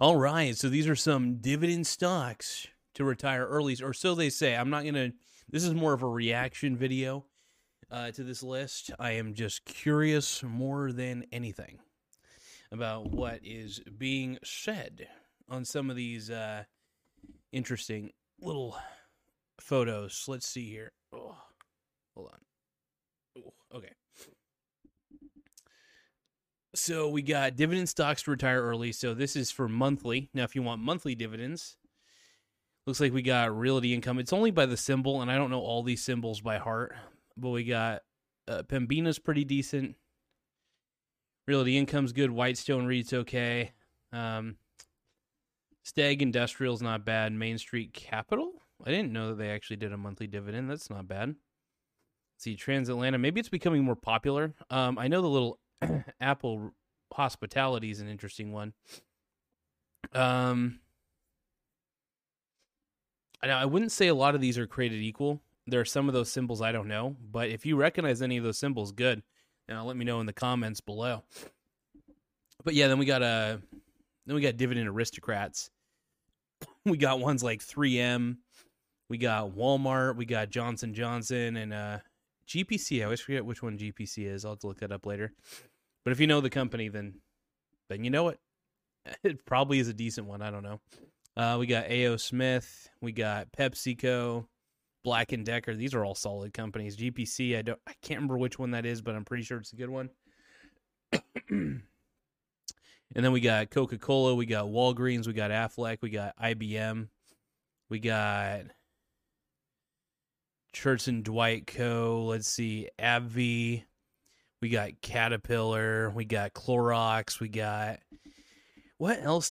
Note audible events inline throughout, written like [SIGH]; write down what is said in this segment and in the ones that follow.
All right, so these are some dividend stocks to retire early, or so they say. I'm not gonna. This is more of a reaction video uh, to this list. I am just curious more than anything about what is being said on some of these uh, interesting little photos. Let's see here. Oh, hold on. Okay. So we got dividend stocks to retire early. So this is for monthly. Now, if you want monthly dividends, looks like we got realty income. It's only by the symbol, and I don't know all these symbols by heart, but we got uh, Pembina's pretty decent. Realty income's good. Whitestone reads okay. Um, Stag Industrial's not bad. Main Street Capital. I didn't know that they actually did a monthly dividend. That's not bad. See, Transatlantic. Maybe it's becoming more popular. Um, I know the little [CLEARS THROAT] Apple Hospitality is an interesting one. Um, I wouldn't say a lot of these are created equal. There are some of those symbols I don't know, but if you recognize any of those symbols, good. Now let me know in the comments below. But yeah, then we got a uh, then we got dividend aristocrats. [LAUGHS] We got ones like 3M, we got Walmart, we got Johnson Johnson, and uh, GPC. I always forget which one GPC is. I'll have to look that up later. But if you know the company, then then you know it. [LAUGHS] It probably is a decent one. I don't know. Uh, we got AO Smith, we got PepsiCo, Black and Decker. These are all solid companies. GPC, I don't, I can't remember which one that is, but I'm pretty sure it's a good one. [CLEARS THROAT] and then we got Coca Cola, we got Walgreens, we got Aflac. we got IBM, we got Church and Dwight Co. Let's see, AbbVie. We got Caterpillar. We got Clorox. We got what else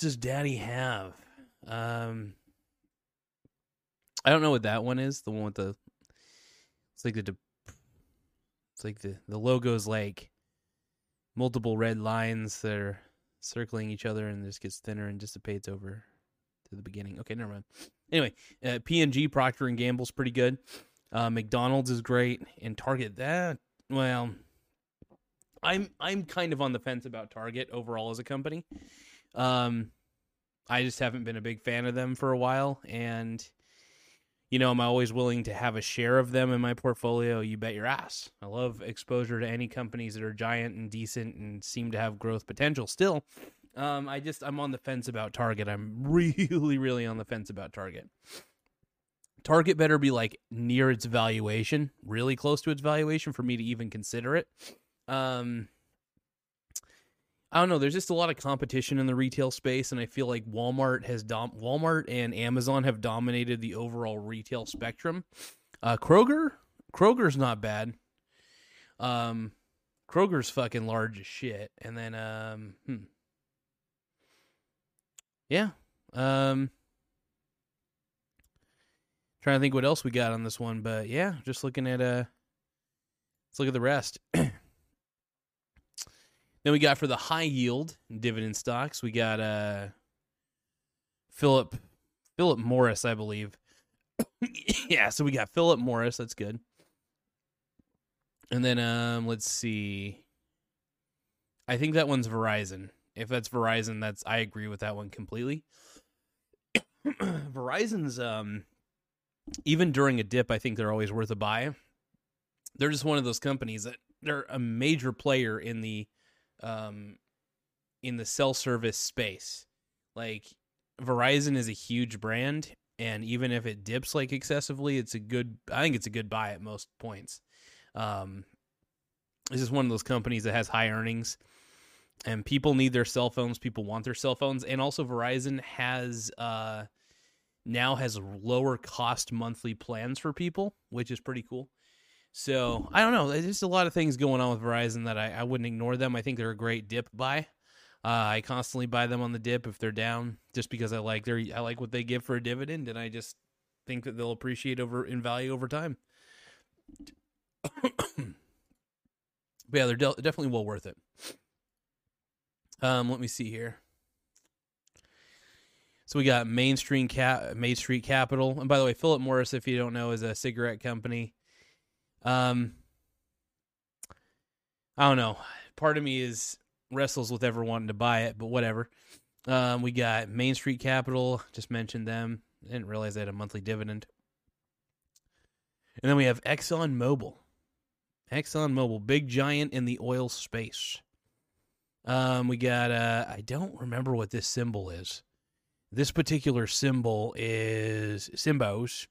does Daddy have? Um, I don't know what that one is. The one with the it's like the it's like the the logo's like multiple red lines that are circling each other and just gets thinner and dissipates over to the beginning. Okay, never mind. Anyway, uh, P&G Procter and Gamble's pretty good. Uh, McDonald's is great, and Target that well, I'm I'm kind of on the fence about Target overall as a company. Um, I just haven't been a big fan of them for a while, and you know, I'm always willing to have a share of them in my portfolio. You bet your ass. I love exposure to any companies that are giant and decent and seem to have growth potential still. Um, I just I'm on the fence about Target. I'm [LAUGHS] really, really on the fence about Target. Target better be like near its valuation, really close to its valuation for me to even consider it. Um, I don't know. There's just a lot of competition in the retail space, and I feel like Walmart has dom- Walmart and Amazon have dominated the overall retail spectrum. Uh, Kroger, Kroger's not bad. Um, Kroger's fucking large as shit, and then um, hmm. yeah, um, trying to think what else we got on this one, but yeah, just looking at uh, let's look at the rest. [CLEARS THROAT] Then we got for the high yield dividend stocks, we got uh Philip Philip Morris, I believe. [COUGHS] yeah, so we got Philip Morris, that's good. And then um let's see. I think that one's Verizon. If that's Verizon, that's I agree with that one completely. [COUGHS] Verizon's um even during a dip, I think they're always worth a buy. They're just one of those companies that they're a major player in the um, in the cell service space. Like Verizon is a huge brand, and even if it dips like excessively, it's a good. I think it's a good buy at most points. Um, this is one of those companies that has high earnings, and people need their cell phones. People want their cell phones, and also Verizon has uh, now has lower cost monthly plans for people, which is pretty cool. So I don't know. There's just a lot of things going on with Verizon that I, I wouldn't ignore them. I think they're a great dip buy. Uh, I constantly buy them on the dip if they're down, just because I like their I like what they give for a dividend, and I just think that they'll appreciate over in value over time. but yeah, they're de- definitely well worth it. Um, let me see here. So we got Main Street Cap, Main Street Capital, and by the way, Philip Morris, if you don't know, is a cigarette company. Um, I don't know. Part of me is wrestles with ever wanting to buy it, but whatever. Um, we got Main Street Capital, just mentioned them. Didn't realize they had a monthly dividend. And then we have Exxon Mobil. Exxon Mobil, big giant in the oil space. Um, we got uh I don't remember what this symbol is. This particular symbol is Symbos.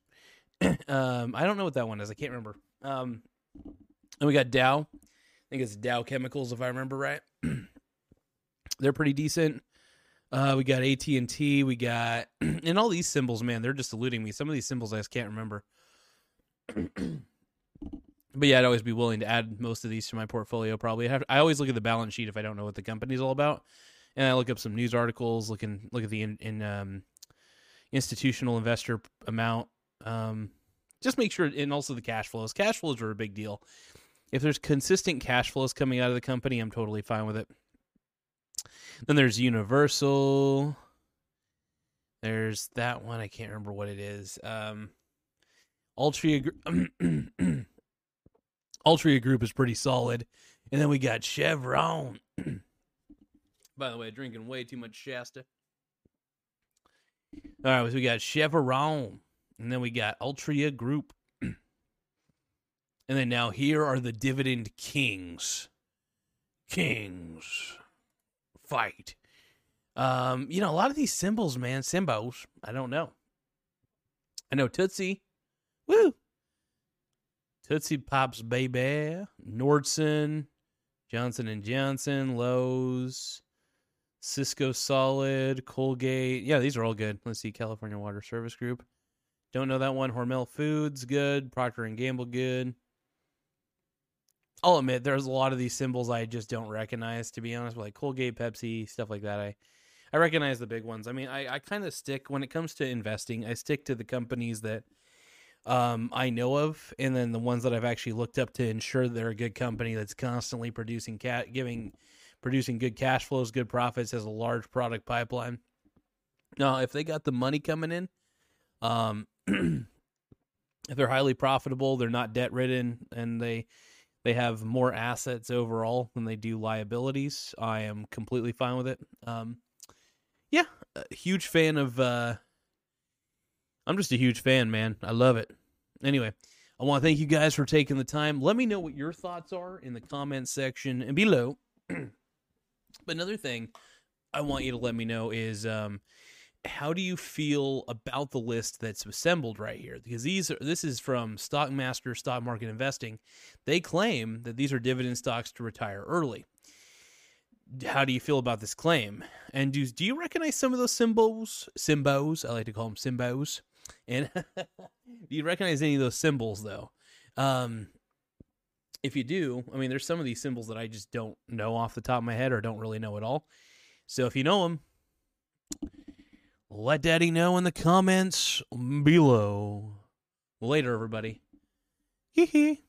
[CLEARS THROAT] um, I don't know what that one is. I can't remember. Um, and we got Dow. I think it's Dow Chemicals, if I remember right. [CLEARS THROAT] they're pretty decent. Uh, we got AT and T. We got [CLEARS THROAT] and all these symbols, man. They're just eluding me. Some of these symbols I just can't remember. but yeah, I'd always be willing to add most of these to my portfolio. Probably, I, have, I always look at the balance sheet if I don't know what the company's all about, and I look up some news articles. Looking look at the in, in um, institutional investor amount. Um, just make sure, and also the cash flows. Cash flows are a big deal. If there's consistent cash flows coming out of the company, I'm totally fine with it. Then there's Universal. There's that one. I can't remember what it is. Um, Altria, [CLEARS THROAT] Altria Group is pretty solid. And then we got Chevron. [CLEARS THROAT] By the way, drinking way too much Shasta. All right, so we got Chevron. And then we got Altria Group. and then now here are the dividend kings. Kings fight. Um, you know, a lot of these symbols, man, symbols, I don't know. I know Tootsie. Woo! Tootsie Pops Baby, Nordson, Johnson and Johnson, Lowe's, Cisco Solid, Colgate. Yeah, these are all good. Let's see, California Water Service Group. Don't know that one. Hormel Foods, good. Procter and Gamble, good. I'll admit there's a lot of these symbols I just don't recognize, to be honest, like Colgate, Pepsi, stuff like that. I I recognize the big ones. I mean, I, I kind of stick when it comes to investing, I stick to the companies that um, I know of, and then the ones that I've actually looked up to ensure they're a good company that's constantly producing cat giving producing good cash flows, good profits, has a large product pipeline. Now, if they got the money coming in, um, [CLEARS THROAT] they're highly profitable, they're not debt ridden, and they they have more assets overall than they do liabilities. I am completely fine with it. Um, yeah, huge fan of. Uh, I'm just a huge fan, man. I love it. Anyway, I want to thank you guys for taking the time. Let me know what your thoughts are in the comments section and below. [CLEARS THROAT] but another thing I want you to let me know is um, how do you feel about the list that's assembled right here? Because these are this is from Stockmaster Stock Market Investing. They claim that these are dividend stocks to retire early. How do you feel about this claim? And do do you recognize some of those symbols? Symbols, I like to call them symbols. And [LAUGHS] do you recognize any of those symbols though? Um, if you do, I mean, there's some of these symbols that I just don't know off the top of my head or don't really know at all. So if you know them, let Daddy know in the comments below. Later, everybody. Hee hee.